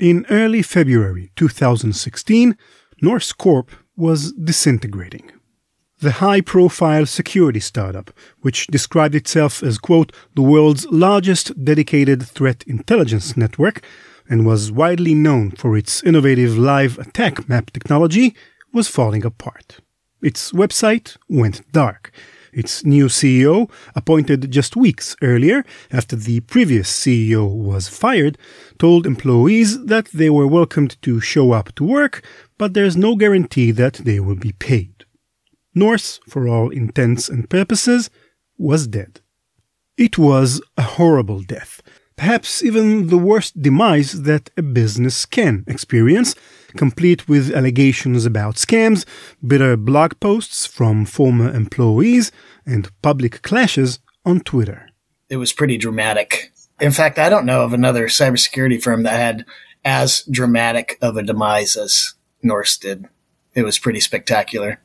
In early February 2016, Norse Corp was disintegrating. The high profile security startup, which described itself as, quote, the world's largest dedicated threat intelligence network and was widely known for its innovative live attack map technology, was falling apart. Its website went dark. Its new CEO, appointed just weeks earlier after the previous CEO was fired, told employees that they were welcomed to show up to work, but there's no guarantee that they will be paid. Norse, for all intents and purposes, was dead. It was a horrible death, perhaps even the worst demise that a business can experience, complete with allegations about scams, bitter blog posts from former employees, and public clashes on Twitter. It was pretty dramatic. In fact, I don't know of another cybersecurity firm that had as dramatic of a demise as Norse did. It was pretty spectacular.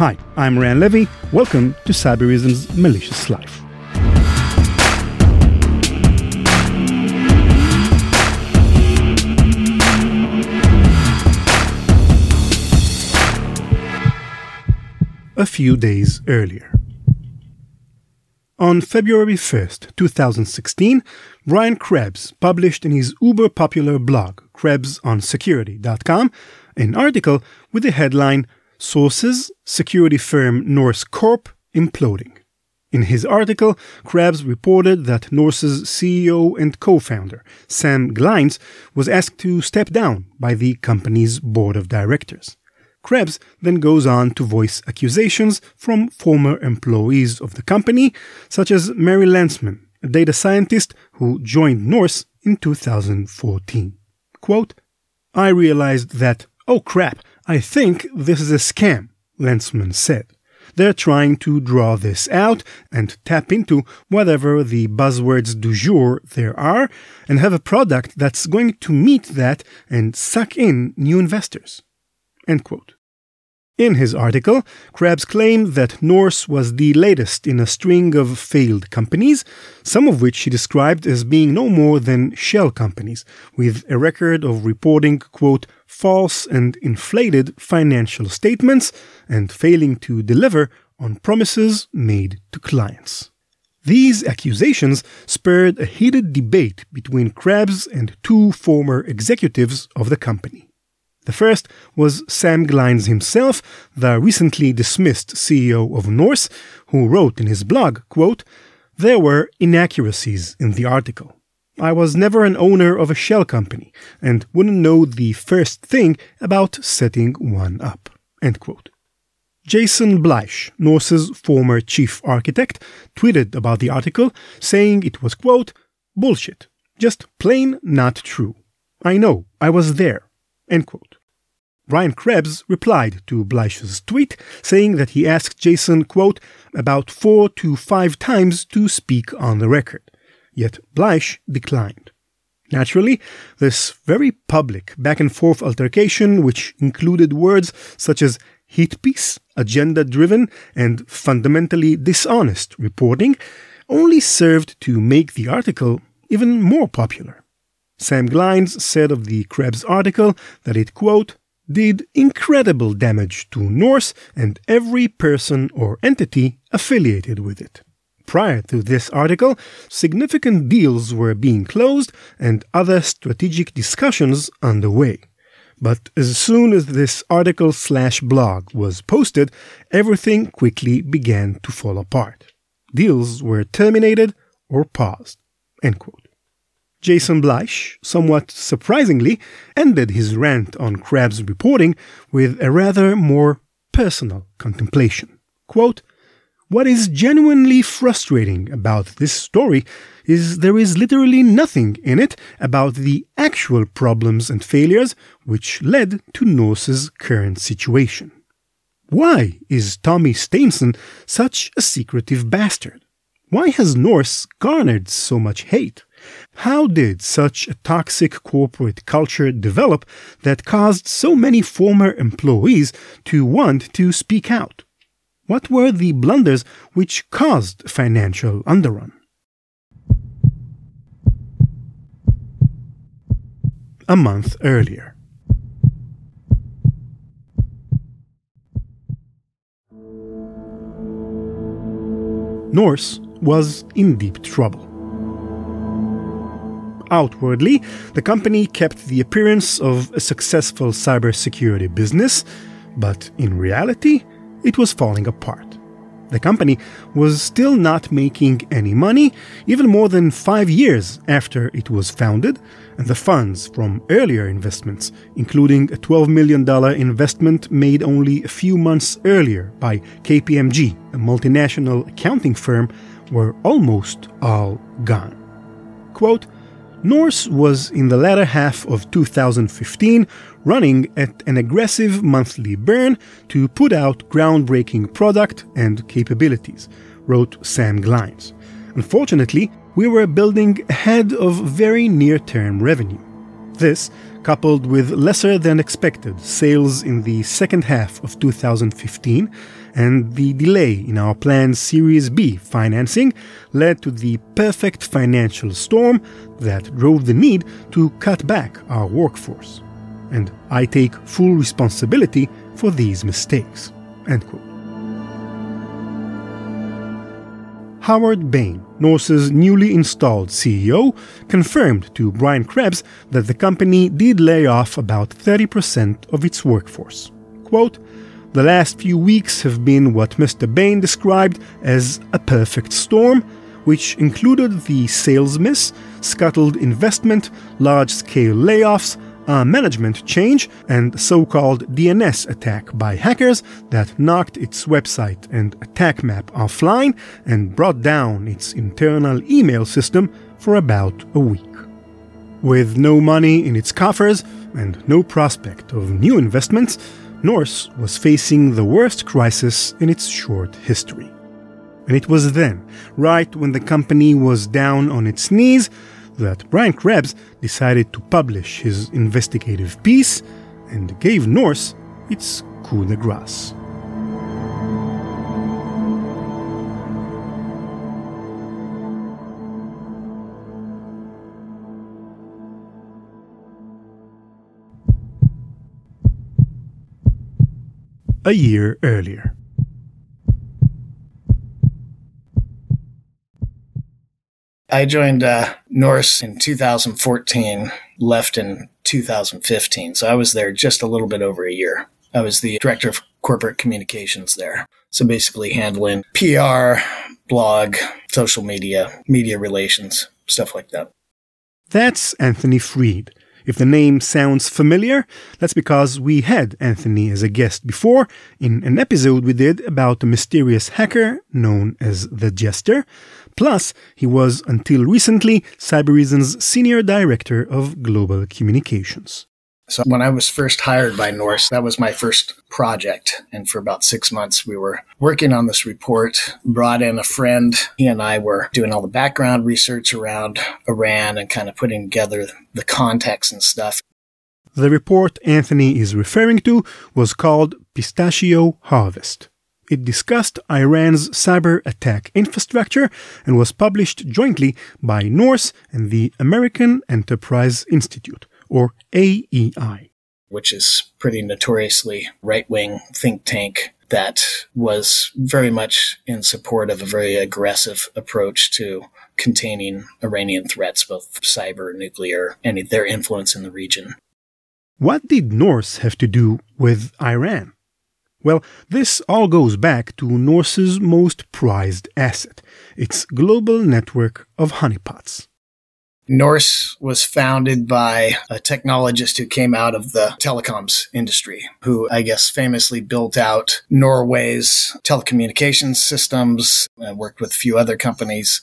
Hi, I'm Ran Levi. Welcome to Cybereason's Malicious Life. A few days earlier. On February 1st, 2016, Brian Krebs published in his uber popular blog, KrebsOnSecurity.com, an article with the headline Sources Security firm Norse Corp imploding. In his article, Krebs reported that Norse's CEO and co founder, Sam Glines, was asked to step down by the company's board of directors. Krebs then goes on to voice accusations from former employees of the company, such as Mary Landesman, a data scientist who joined Norse in 2014. Quote, I realized that, oh crap, I think this is a scam, Landesman said. They're trying to draw this out and tap into whatever the buzzwords du jour there are and have a product that's going to meet that and suck in new investors. End quote. In his article, Krebs claimed that Norse was the latest in a string of failed companies, some of which he described as being no more than shell companies, with a record of reporting, quote, false and inflated financial statements and failing to deliver on promises made to clients. These accusations spurred a heated debate between Krebs and two former executives of the company. The first was Sam Glines himself, the recently dismissed CEO of Norse, who wrote in his blog, quote, There were inaccuracies in the article. I was never an owner of a shell company and wouldn't know the first thing about setting one up. End quote. Jason Bleish, Norse's former chief architect, tweeted about the article, saying it was, quote, bullshit. Just plain not true. I know, I was there. End quote. Brian Krebs replied to Bleich's tweet, saying that he asked Jason, quote, about four to five times to speak on the record. Yet Bleich declined. Naturally, this very public back and forth altercation, which included words such as hit piece, agenda driven, and fundamentally dishonest reporting, only served to make the article even more popular. Sam Glines said of the Krebs article that it, quote, did incredible damage to Norse and every person or entity affiliated with it. Prior to this article, significant deals were being closed and other strategic discussions underway. But as soon as this article slash blog was posted, everything quickly began to fall apart. Deals were terminated or paused. Jason Bleish, somewhat surprisingly, ended his rant on Krebs' reporting with a rather more personal contemplation. Quote, what is genuinely frustrating about this story is there is literally nothing in it about the actual problems and failures which led to Norse's current situation. Why is Tommy Stiansen such a secretive bastard? Why has Norse garnered so much hate? How did such a toxic corporate culture develop that caused so many former employees to want to speak out? What were the blunders which caused financial underrun? A month earlier. Norse was in deep trouble. Outwardly, the company kept the appearance of a successful cybersecurity business, but in reality, it was falling apart. The company was still not making any money, even more than five years after it was founded, and the funds from earlier investments, including a $12 million investment made only a few months earlier by KPMG, a multinational accounting firm, were almost all gone. Quote, Norse was in the latter half of 2015 running at an aggressive monthly burn to put out groundbreaking product and capabilities, wrote Sam Glines. Unfortunately, we were building ahead of very near term revenue. This, coupled with lesser than expected sales in the second half of 2015, and the delay in our planned Series B financing led to the perfect financial storm that drove the need to cut back our workforce. And I take full responsibility for these mistakes. End quote. Howard Bain, Norse's newly installed CEO, confirmed to Brian Krebs that the company did lay off about 30% of its workforce. Quote, the last few weeks have been what Mr. Bain described as a perfect storm, which included the sales miss, scuttled investment, large scale layoffs, a management change, and so called DNS attack by hackers that knocked its website and attack map offline and brought down its internal email system for about a week. With no money in its coffers and no prospect of new investments, Norse was facing the worst crisis in its short history. And it was then, right when the company was down on its knees, that Brian Krebs decided to publish his investigative piece and gave Norse its coup de grace. A year earlier. I joined uh, Norse in 2014, left in 2015. So I was there just a little bit over a year. I was the director of corporate communications there. So basically handling PR, blog, social media, media relations, stuff like that. That's Anthony Freed. If the name sounds familiar, that's because we had Anthony as a guest before in an episode we did about a mysterious hacker known as the Jester. Plus, he was until recently Cybereason's senior director of global communications. So when I was first hired by Norse, that was my first project. And for about six months, we were working on this report, brought in a friend. He and I were doing all the background research around Iran and kind of putting together the context and stuff. The report Anthony is referring to was called Pistachio Harvest. It discussed Iran's cyber attack infrastructure and was published jointly by Norse and the American Enterprise Institute or AEI. Which is pretty notoriously right wing think tank that was very much in support of a very aggressive approach to containing Iranian threats, both cyber, nuclear, and their influence in the region. What did Norse have to do with Iran? Well, this all goes back to Norse's most prized asset, its global network of honeypots. Norse was founded by a technologist who came out of the telecoms industry, who I guess famously built out Norway's telecommunications systems and worked with a few other companies.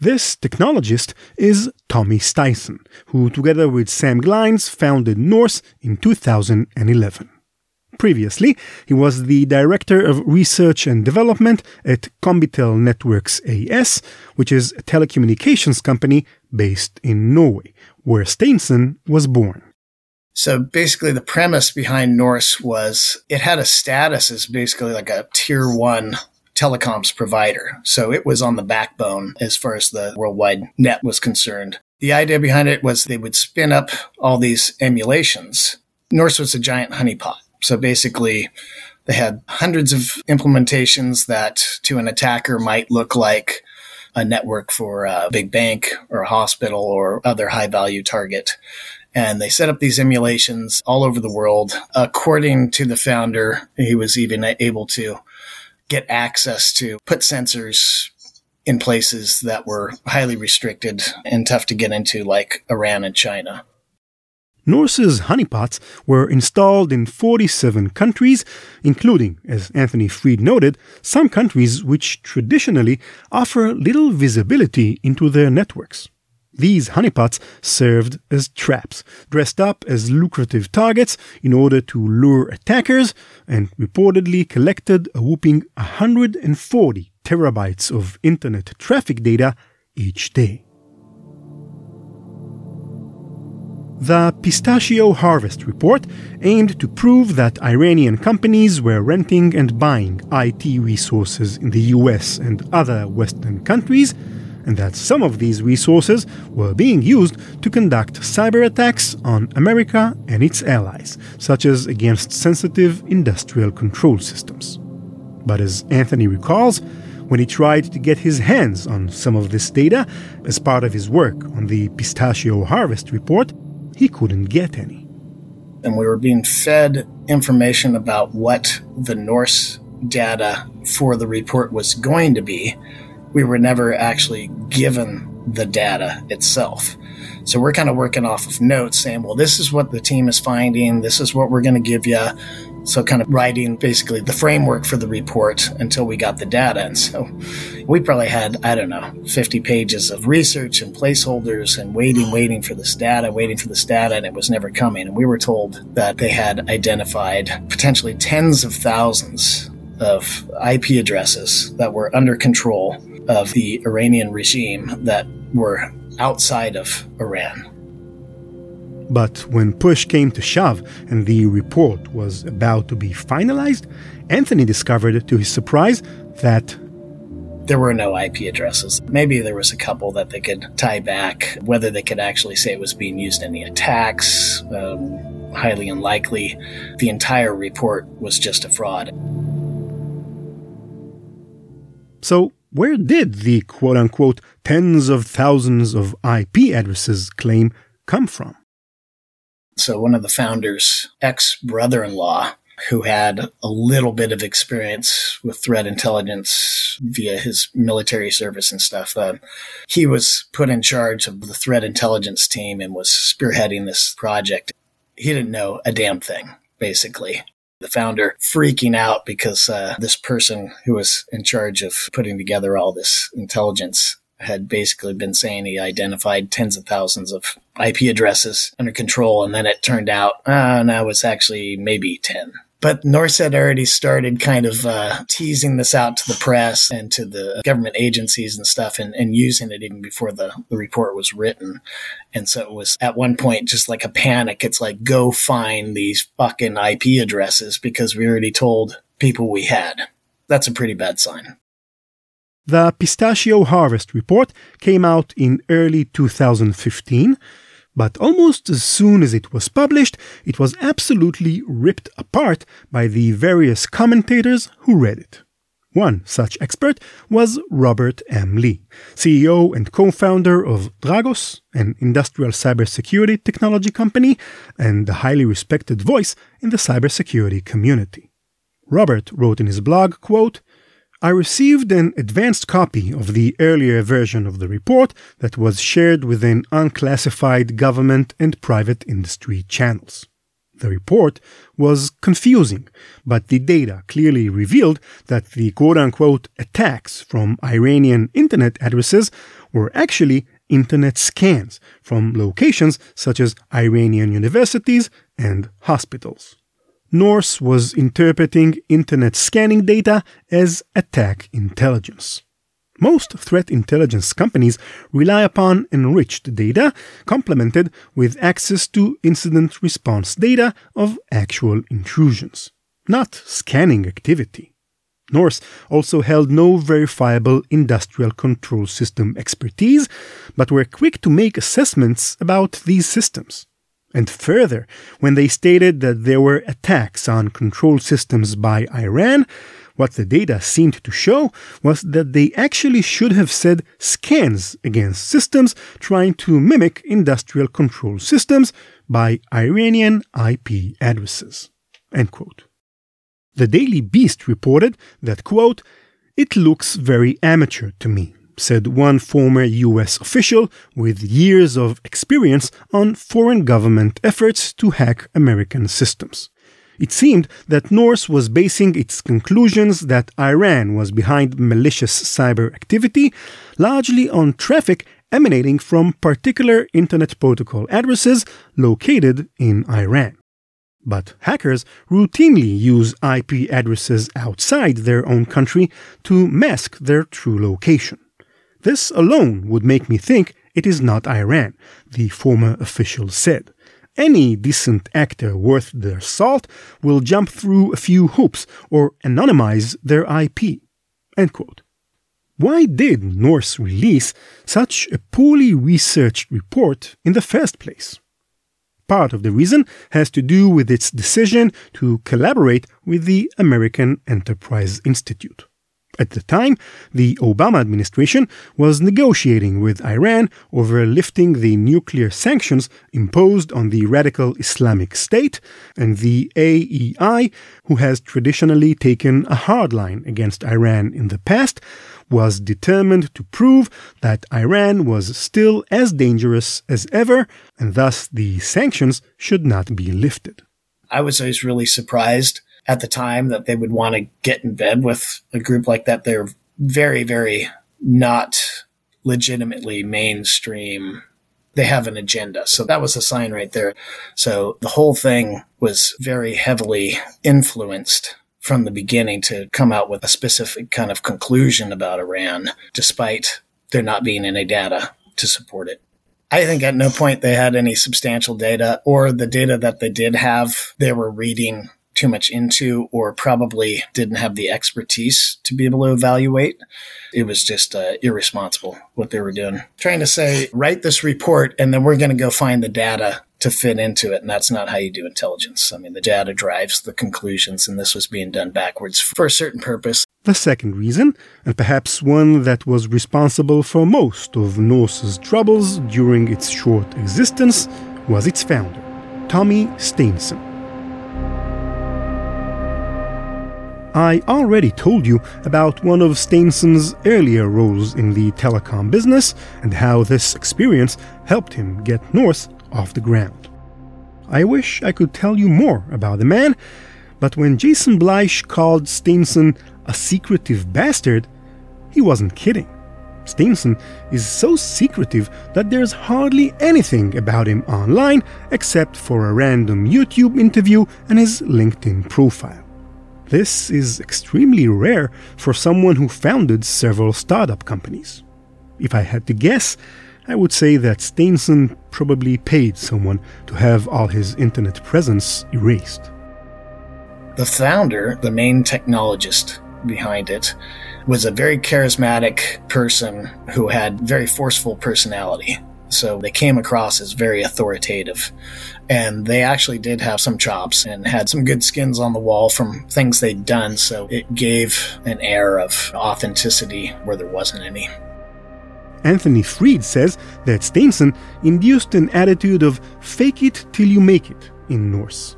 This technologist is Tommy Stiansen, who together with Sam Glines founded Norse in 2011. Previously, he was the Director of Research and Development at Combitel Networks AS, which is a telecommunications company based in Norway, where Stiansen was born. So basically, the premise behind Norse was it had a status as basically like a tier one telecoms provider. So it was on the backbone as far as the worldwide net was concerned. The idea behind it was they would spin up all these emulations. Norse was a giant honeypot. So basically, they had hundreds of implementations that to an attacker might look like a network for a big bank or a hospital or other high value target. And they set up these emulations all over the world. According to the founder, he was even able to get access to put sensors in places that were highly restricted and tough to get into, like Iran and China. Norse's honeypots were installed in 47 countries, including, as Anthony Freed noted, some countries which traditionally offer little visibility into their networks. These honeypots served as traps, dressed up as lucrative targets in order to lure attackers, and reportedly collected a whooping 140 terabytes of internet traffic data each day. The Pistachio Harvest report aimed to prove that Iranian companies were renting and buying IT resources in the US and other Western countries, and that some of these resources were being used to conduct cyber attacks on America and its allies, such as against sensitive industrial control systems. But as Anthony recalls, when he tried to get his hands on some of this data as part of his work on the Pistachio Harvest report, he couldn't get any. And we were being fed information about what the Norse data for the report was going to be. We were never actually given the data itself. So we're kind of working off of notes saying, well, this is what the team is finding. This is what we're going to give you. So, kind of writing basically the framework for the report until we got the data. And so we probably had, I don't know, 50 pages of research and placeholders and waiting, waiting for this data, waiting for this data, and it was never coming. And we were told that they had identified potentially tens of thousands of IP addresses that were under control of the Iranian regime that were outside of Iran. But when push came to shove and the report was about to be finalized, Anthony discovered, to his surprise, that there were no IP addresses. Maybe there was a couple that they could tie back. Whether they could actually say it was being used in the attacks, um, highly unlikely. The entire report was just a fraud. So, where did the quote unquote tens of thousands of IP addresses claim come from? So, one of the founders' ex brother in law, who had a little bit of experience with threat intelligence via his military service and stuff, uh, he was put in charge of the threat intelligence team and was spearheading this project. He didn't know a damn thing, basically. The founder freaking out because uh, this person who was in charge of putting together all this intelligence had basically been saying he identified tens of thousands of IP addresses under control. And then it turned out, uh, now it's actually maybe 10. But Norse had already started kind of uh, teasing this out to the press and to the government agencies and stuff and, and using it even before the, the report was written. And so it was at one point just like a panic. It's like, go find these fucking IP addresses because we already told people we had. That's a pretty bad sign. The Pistachio Harvest report came out in early 2015, but almost as soon as it was published, it was absolutely ripped apart by the various commentators who read it. One such expert was Robert M. Lee, CEO and co founder of Dragos, an industrial cybersecurity technology company, and a highly respected voice in the cybersecurity community. Robert wrote in his blog, quote, I received an advanced copy of the earlier version of the report that was shared within unclassified government and private industry channels. The report was confusing, but the data clearly revealed that the quote unquote attacks from Iranian internet addresses were actually internet scans from locations such as Iranian universities and hospitals. Norse was interpreting internet scanning data as attack intelligence. Most threat intelligence companies rely upon enriched data complemented with access to incident response data of actual intrusions, not scanning activity. Norse also held no verifiable industrial control system expertise, but were quick to make assessments about these systems. And further, when they stated that there were attacks on control systems by Iran, what the data seemed to show was that they actually should have said scans against systems trying to mimic industrial control systems by Iranian IP addresses. The Daily Beast reported that, quote, it looks very amateur to me, said one former US official with years of experience on foreign government efforts to hack American systems. It seemed that Norse was basing its conclusions that Iran was behind malicious cyber activity largely on traffic emanating from particular Internet Protocol addresses located in Iran. But hackers routinely use IP addresses outside their own country to mask their true location. This alone would make me think it is not Iran, the former official said. Any decent actor worth their salt will jump through a few hoops or anonymize their IP. Why did Norse release such a poorly researched report in the first place? Part of the reason has to do with its decision to collaborate with the American Enterprise Institute. At the time, the Obama administration was negotiating with Iran over lifting the nuclear sanctions imposed on the radical Islamic State, and the AEI, who has traditionally taken a hard line against Iran in the past, was determined to prove that Iran was still as dangerous as ever, and thus the sanctions should not be lifted. I was always really surprised at the time that they would want to get in bed with a group like that. They're very, very not legitimately mainstream. They have an agenda. So that was a sign right there. So the whole thing was very heavily influenced from the beginning to come out with a specific kind of conclusion about Iran, despite there not being any data to support it. I think at no point they had any substantial data, or the data that they did have, they were reading too much into, or probably didn't have the expertise to be able to evaluate. It was just uh, irresponsible what they were doing. Trying to say, write this report, and then we're going to go find the data to fit into it. And that's not how you do intelligence. I mean, the data drives the conclusions, and this was being done backwards for a certain purpose. The second reason, and perhaps one that was responsible for most of Norse's troubles during its short existence, was its founder, Tommy Stiansen. I already told you about one of Stiansen's earlier roles in the telecom business and how this experience helped him get Norse off the ground. I wish I could tell you more about the man, but when Jason Bleich called Stiansen a secretive bastard, he wasn't kidding. Stiansen is so secretive that there's hardly anything about him online except for a random YouTube interview and his LinkedIn profile. This is extremely rare for someone who founded several startup companies. If I had to guess, I would say that Stiansen probably paid someone to have all his internet presence erased. The founder, the main technologist behind it, was a very charismatic person who had very forceful personality. So they came across as very authoritative. And they actually did have some chops and had some good skins on the wall from things they'd done. So it gave an air of authenticity where there wasn't any. Anthony Freed says that Stiansen induced an attitude of fake it till you make it in Norse.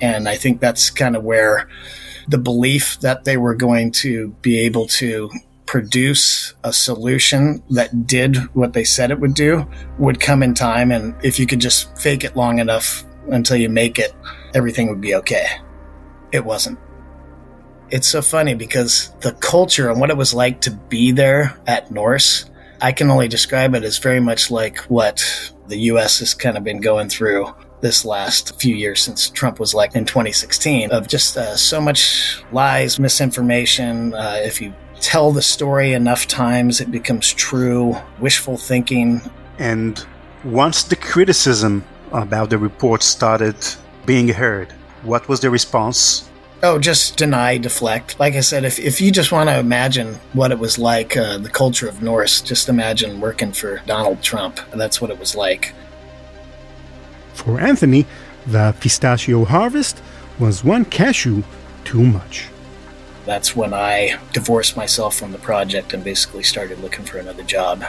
And I think that's kind of where the belief that they were going to be able to produce a solution that did what they said it would do would come in time. And if you could just fake it long enough until you make it, everything would be okay. It wasn't. It's so funny because the culture and what it was like to be there at Norse I can only describe it as very much like what the US has kind of been going through this last few years since Trump was elected in 2016 of just uh, so much lies, misinformation. Uh, if you tell the story enough times, it becomes true, wishful thinking. And once the criticism about the report started being heard, what was the response? Oh, just deny, deflect. Like I said, if, if you just want to imagine what it was like, uh, the culture of Norse, just imagine working for Donald Trump. That's what it was like. For Anthony, the pistachio harvest was one cashew too much. That's when I divorced myself from the project and basically started looking for another job.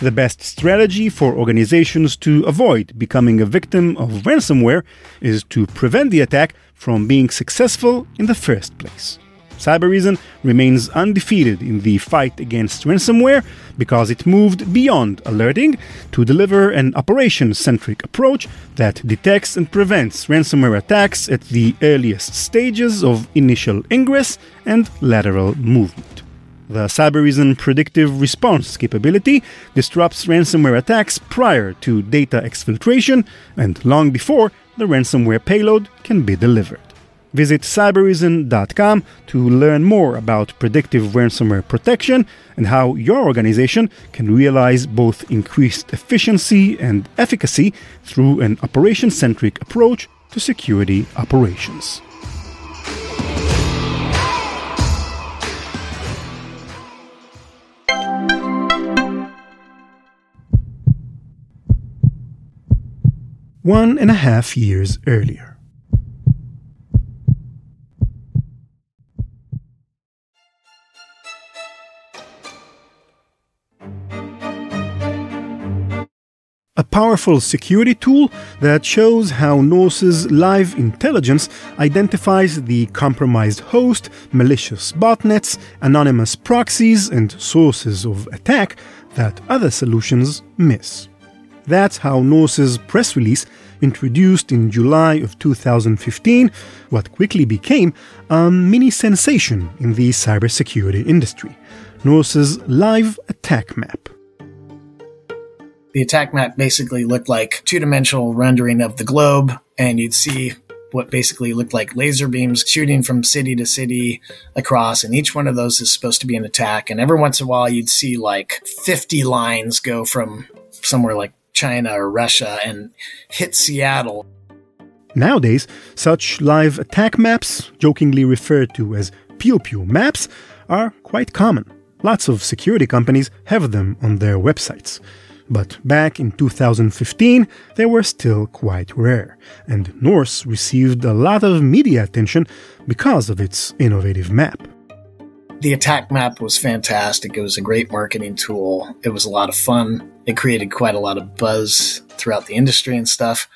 The best strategy for organizations to avoid becoming a victim of ransomware is to prevent the attack from being successful in the first place. Cybereason remains undefeated in the fight against ransomware because it moved beyond alerting to deliver an operation centric approach that detects and prevents ransomware attacks at the earliest stages of initial ingress and lateral movement. The Cybereason predictive response capability disrupts ransomware attacks prior to data exfiltration and long before the ransomware payload can be delivered. Visit cybereason.com to learn more about predictive ransomware protection and how your organization can realize both increased efficiency and efficacy through an operation centric approach to security operations. One and a half years earlier. a powerful security tool that shows how Norse's live intelligence identifies the compromised host, malicious botnets, anonymous proxies, and sources of attack that other solutions miss. That's how Norse's press release introduced in July of 2015 what quickly became a mini sensation in the cybersecurity industry Norse's live attack map. The attack map basically looked like two dimensional rendering of the globe, and you'd see what basically looked like laser beams shooting from city to city across, and each one of those is supposed to be an attack. And every once in a while, you'd see like 50 lines go from somewhere like China or Russia and hit Seattle. Nowadays, such live attack maps, jokingly referred to as pew pew maps, are quite common. Lots of security companies have them on their websites. But back in 2015, they were still quite rare, and Norse received a lot of media attention because of its innovative map. The attack map was fantastic. It was a great marketing tool. It was a lot of fun. It created quite a lot of buzz throughout the industry and stuff.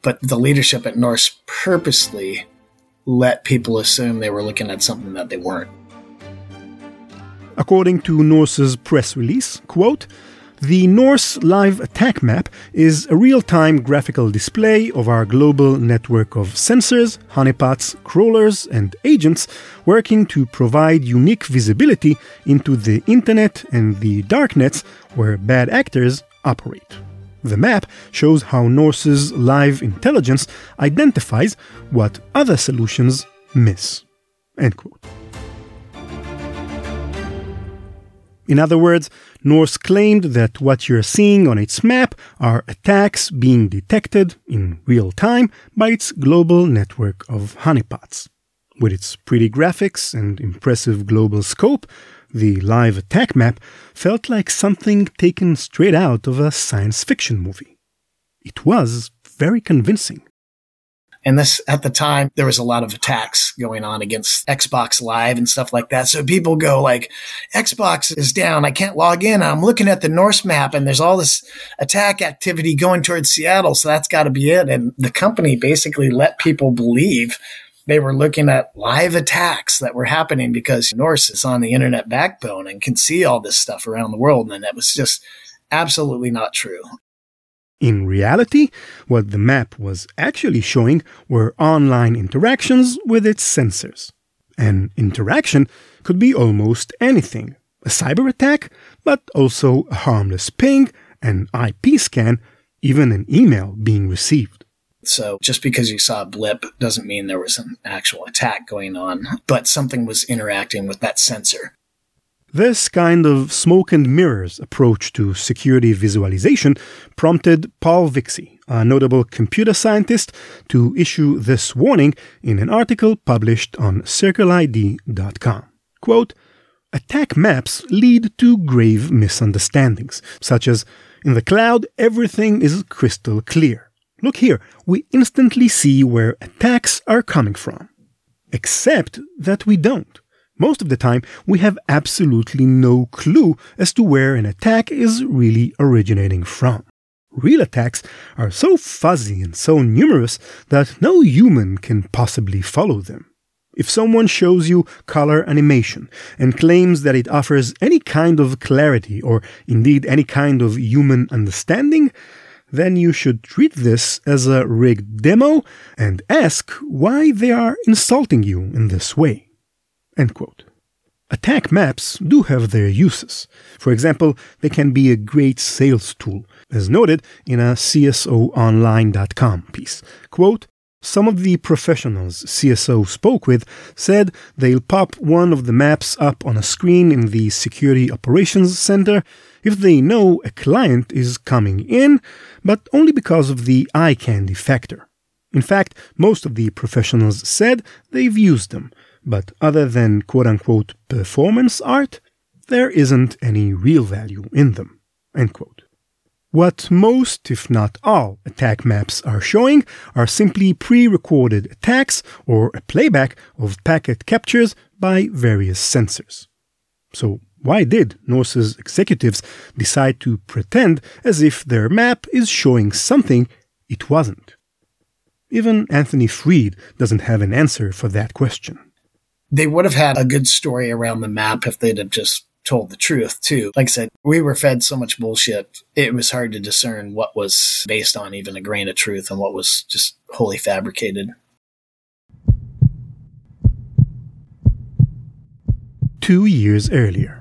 But the leadership at Norse purposely let people assume they were looking at something that they weren't. According to Norse's press release, quote, the Norse Live Attack Map is a real time graphical display of our global network of sensors, honeypots, crawlers, and agents working to provide unique visibility into the internet and the darknets where bad actors operate. The map shows how Norse's live intelligence identifies what other solutions miss. End quote. In other words, Norse claimed that what you're seeing on its map are attacks being detected in real time by its global network of honeypots. With its pretty graphics and impressive global scope, the live attack map felt like something taken straight out of a science fiction movie. It was very convincing. And this, at the time, there was a lot of attacks going on against Xbox Live and stuff like that. So people go like, Xbox is down. I can't log in. I'm looking at the Norse map and there's all this attack activity going towards Seattle. So that's got to be it. And the company basically let people believe They were looking at live attacks that were happening because Norse is on the internet backbone and can see all this stuff around the world. And that was just absolutely not true. In reality, what the map was actually showing were online interactions with its sensors. An interaction could be almost anything a cyber attack, but also a harmless ping, an IP scan, even an email being received. So just because you saw a blip doesn't mean there was an actual attack going on, but something was interacting with that sensor. This kind of smoke and mirrors approach to security visualization prompted Paul Vixie, a notable computer scientist, to issue this warning in an article published on CircleID.com. Quote, Attack maps lead to grave misunderstandings, such as in the cloud, everything is crystal clear. Look here, we instantly see where attacks are coming from. Except that we don't. Most of the time, we have absolutely no clue as to where an attack is really originating from. Real attacks are so fuzzy and so numerous that no human can possibly follow them. If someone shows you color animation and claims that it offers any kind of clarity or indeed any kind of human understanding, then you should treat this as a rigged demo and ask why they are insulting you in this way. Attack maps do have their uses. For example, they can be a great sales tool, as noted in a CSOonline.com piece. Quote, some of the professionals CSO spoke with said they'll pop one of the maps up on a screen in the Security Operations Center if they know a client is coming in, but only because of the eye candy factor. In fact, most of the professionals said they've used them, but other than quote unquote performance art, there isn't any real value in them. End quote. What most, if not all, attack maps are showing are simply pre recorded attacks or a playback of packet captures by various sensors. So, why did Norse's executives decide to pretend as if their map is showing something it wasn't? Even Anthony Freed doesn't have an answer for that question. They would have had a good story around the map if they'd have just told the truth too. Like I said, we were fed so much bullshit. It was hard to discern what was based on even a grain of truth and what was just wholly fabricated. Two years earlier.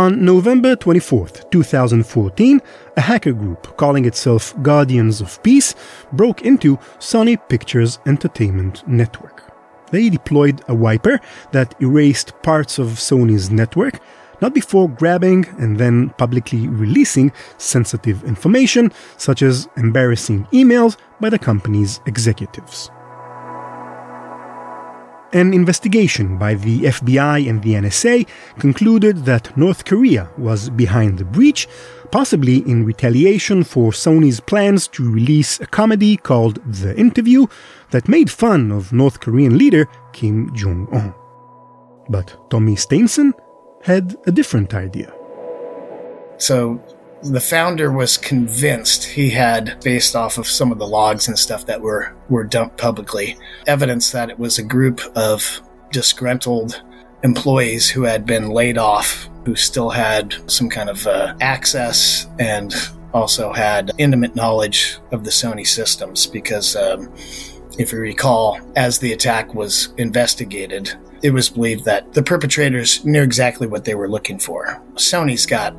On November 24, 2014, a hacker group calling itself Guardians of Peace broke into Sony Pictures Entertainment Network. They deployed a wiper that erased parts of Sony's network, not before grabbing and then publicly releasing sensitive information, such as embarrassing emails by the company's executives. An investigation by the FBI and the NSA concluded that North Korea was behind the breach, possibly in retaliation for Sony's plans to release a comedy called The Interview that made fun of North Korean leader Kim Jong un. But Tommy Stiansen had a different idea. So the founder was convinced he had, based off of some of the logs and stuff that were, were dumped publicly, evidence that it was a group of disgruntled employees who had been laid off, who still had some kind of uh, access and also had intimate knowledge of the Sony systems because, um, if you recall, as the attack was investigated, it was believed that the perpetrators knew exactly what they were looking for. Sony's got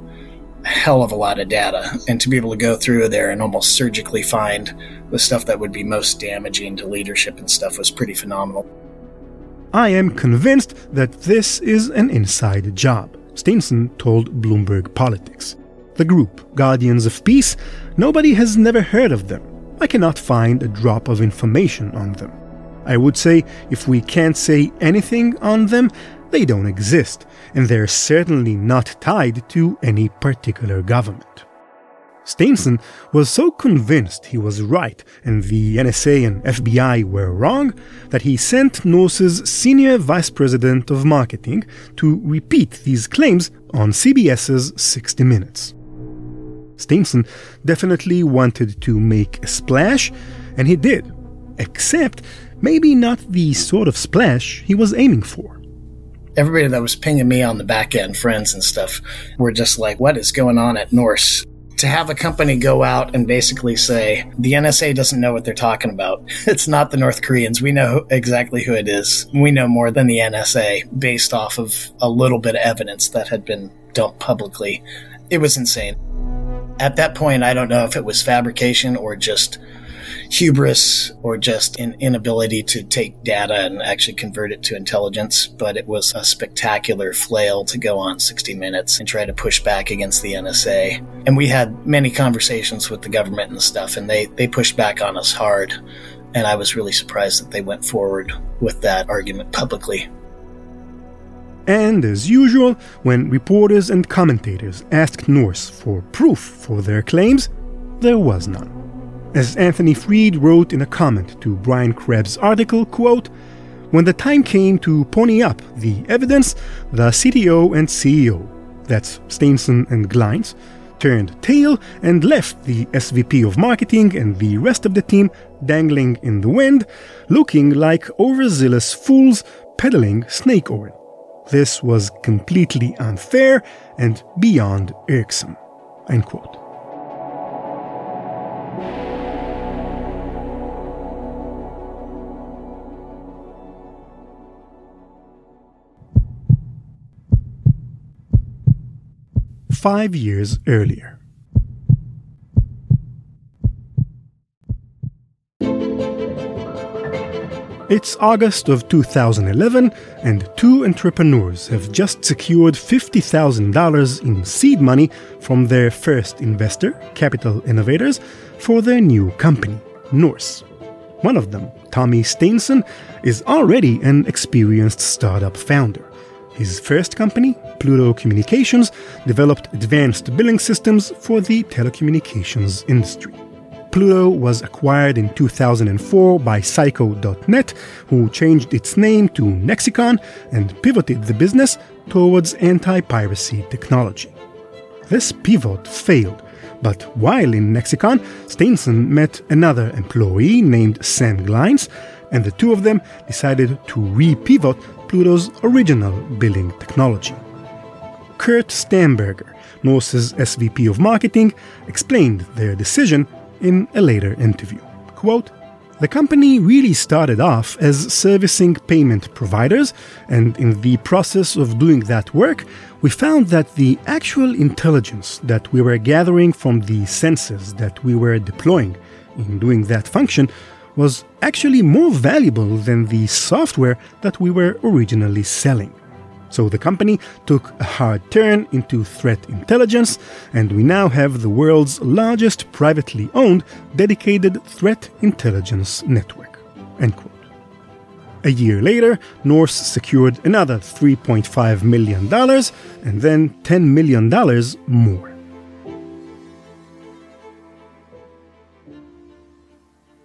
hell of a lot of data and to be able to go through there and almost surgically find the stuff that would be most damaging to leadership and stuff was pretty phenomenal. I am convinced that this is an inside job, Stiansen told Bloomberg Politics. The group, Guardians of Peace, nobody has never heard of them. I cannot find a drop of information on them. I would say if we can't say anything on them, they don't exist, and they're certainly not tied to any particular government. Stiansen was so convinced he was right and the NSA and FBI were wrong that he sent Norse's senior vice president of marketing to repeat these claims on CBS's 60 Minutes. Stiansen definitely wanted to make a splash, and he did, except maybe not the sort of splash he was aiming for everybody that was pinging me on the back end, friends and stuff, were just like, what is going on at Norse? To have a company go out and basically say, the NSA doesn't know what they're talking about. It's not the North Koreans. We know exactly who it is. We know more than the NSA based off of a little bit of evidence that had been dumped publicly. It was insane. At that point, I don't know if it was fabrication or just hubris or just an inability to take data and actually convert it to intelligence, but it was a spectacular flail to go on 60 Minutes and try to push back against the NSA. And we had many conversations with the government and stuff, and they, they pushed back on us hard. And I was really surprised that they went forward with that argument publicly. And as usual, when reporters and commentators asked Norse for proof for their claims, there was none. As Anthony Freed wrote in a comment to Brian Krebs' article, quote, when the time came to pony up the evidence, the CTO and CEO, that's Stiansen and Glines, turned tail and left the SVP of marketing and the rest of the team dangling in the wind, looking like overzealous fools peddling snake oil. This was completely unfair and beyond irksome. End quote. Five years earlier. It's August of 2011, and two entrepreneurs have just secured $50,000 in seed money from their first investor, Capital Innovators, for their new company, Norse. One of them, Tommy Stiansen, is already an experienced startup founder. His first company, Pluto Communications, developed advanced billing systems for the telecommunications industry. Pluto was acquired in 2004 by Psycho.net, who changed its name to Nexicon and pivoted the business towards anti piracy technology. This pivot failed, but while in Nexicon, Stiansen met another employee named Sam Glines, and the two of them decided to re pivot Pluto's original billing technology. Kurt Stammberger, Norse's SVP of Marketing, explained their decision in a later interview. Quote, the company really started off as servicing payment providers, and in the process of doing that work, we found that the actual intelligence that we were gathering from the sensors that we were deploying in doing that function was actually more valuable than the software that we were originally selling. So the company took a hard turn into threat intelligence, and we now have the world's largest privately owned dedicated threat intelligence network. A year later, Norse secured another $3.5 million and then $10 million more.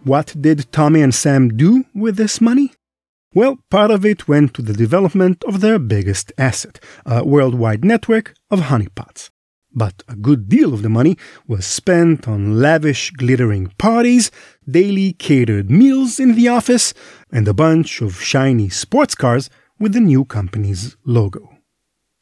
What did Tommy and Sam do with this money? Well, part of it went to the development of their biggest asset, a worldwide network of honeypots. But a good deal of the money was spent on lavish, glittering parties, daily catered meals in the office, and a bunch of shiny sports cars with the new company's logo.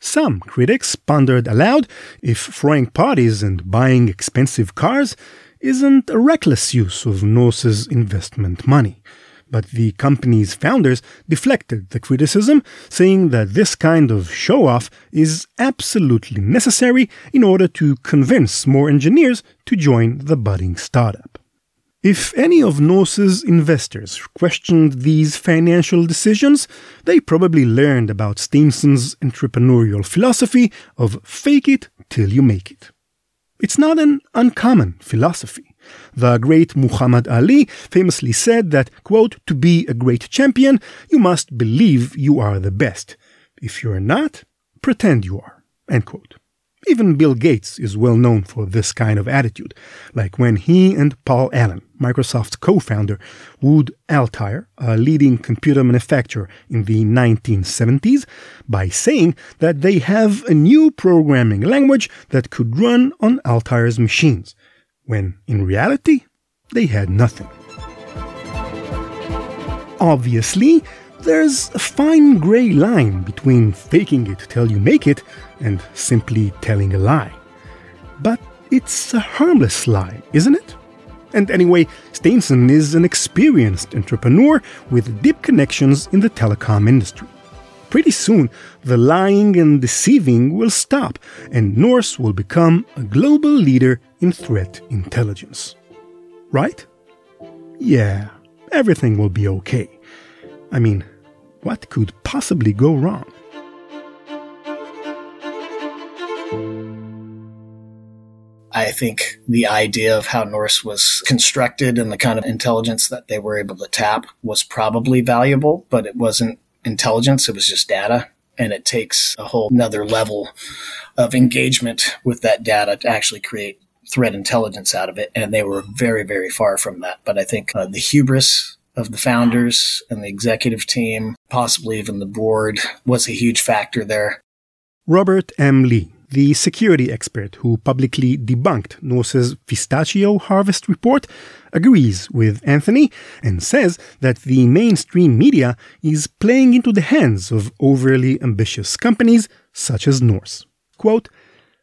Some critics pondered aloud if throwing parties and buying expensive cars isn't a reckless use of Norse's investment money. But the company's founders deflected the criticism, saying that this kind of show off is absolutely necessary in order to convince more engineers to join the budding startup. If any of Norse's investors questioned these financial decisions, they probably learned about Stiansen's entrepreneurial philosophy of fake it till you make it. It's not an uncommon philosophy. The great Muhammad Ali famously said that, quote, to be a great champion, you must believe you are the best. If you're not, pretend you are, end quote. Even Bill Gates is well known for this kind of attitude, like when he and Paul Allen, Microsoft's co founder, wooed Altair, a leading computer manufacturer in the 1970s, by saying that they have a new programming language that could run on Altair's machines, when in reality, they had nothing. Obviously, there's a fine gray line between faking it till you make it and simply telling a lie. But it's a harmless lie, isn't it? And anyway, Stiansen is an experienced entrepreneur with deep connections in the telecom industry. Pretty soon, the lying and deceiving will stop, and Norse will become a global leader in threat intelligence. Right? Yeah, everything will be okay. I mean, what could possibly go wrong? I think the idea of how Norse was constructed and the kind of intelligence that they were able to tap was probably valuable, but it wasn't intelligence. It was just data. And it takes a whole nother level of engagement with that data to actually create threat intelligence out of it. And they were very, very far from that. But I think uh, the hubris of the founders and the executive team, possibly even the board, was a huge factor there. Robert M. Lee, the security expert who publicly debunked Norse's pistachio harvest report, agrees with Anthony and says that the mainstream media is playing into the hands of overly ambitious companies such as Norse. Quote,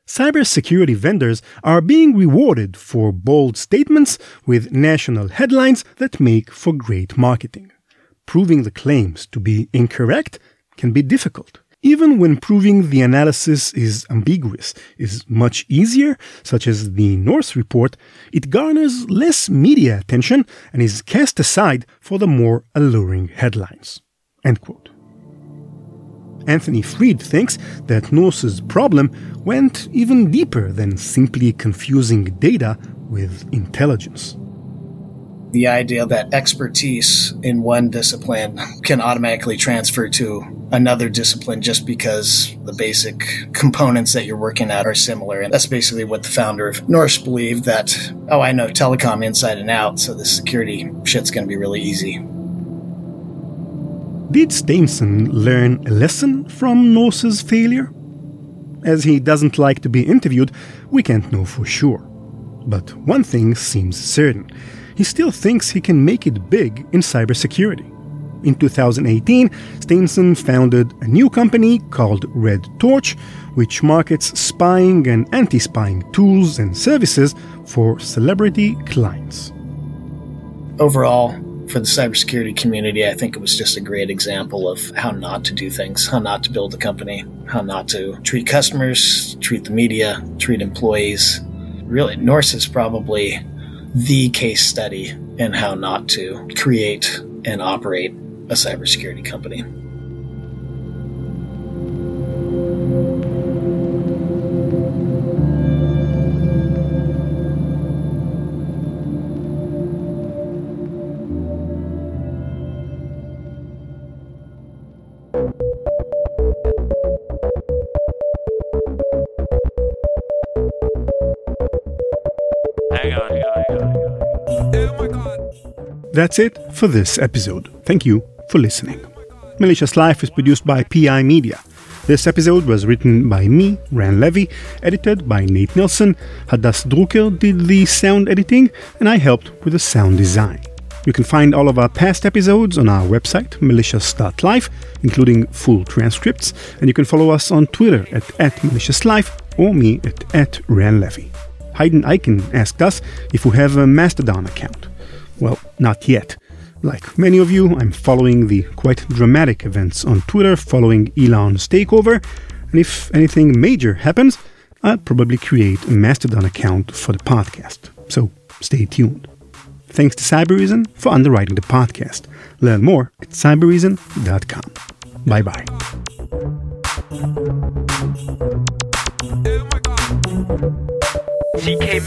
cybersecurity vendors are being rewarded for bold statements with national headlines that make for great marketing. Proving the claims to be incorrect can be difficult. Even when proving the analysis is ambiguous is much easier, such as the Norse report, it garners less media attention and is cast aside for the more alluring headlines. End quote. Anthony Freed thinks that Norse's problem went even deeper than simply confusing data with intelligence. The idea that expertise in one discipline can automatically transfer to another discipline just because the basic components that you're working at are similar. And that's basically what the founder of Norse believed that, oh, I know telecom inside and out, so the security shit's going to be really easy. Did Stiansen learn a lesson from Norse's failure? As he doesn't like to be interviewed, we can't know for sure. But one thing seems certain he still thinks he can make it big in cybersecurity. In 2018, Stiansen founded a new company called Red Torch, which markets spying and anti spying tools and services for celebrity clients. Overall, for the cybersecurity community, I think it was just a great example of how not to do things, how not to build a company, how not to treat customers, treat the media, treat employees. Really, Norse is probably the case study in how not to create and operate a cybersecurity company. That's it for this episode. Thank you for listening. Malicious Life is produced by PI Media. This episode was written by me, Ran Levi, edited by Nate Nelson. Hadas Drucker did the sound editing, and I helped with the sound design. You can find all of our past episodes on our website, malicious.life, including full transcripts, and you can follow us on Twitter at, at maliciouslife or me at, at ranlevy. Hayden Eichen asked us if we have a Mastodon account. Well, not yet. Like many of you, I'm following the quite dramatic events on Twitter following Elon's takeover, and if anything major happens, I'll probably create a Mastodon account for the podcast. So stay tuned. Thanks to Cybereason for underwriting the podcast. Learn more at cybereason.com. Bye bye. Music.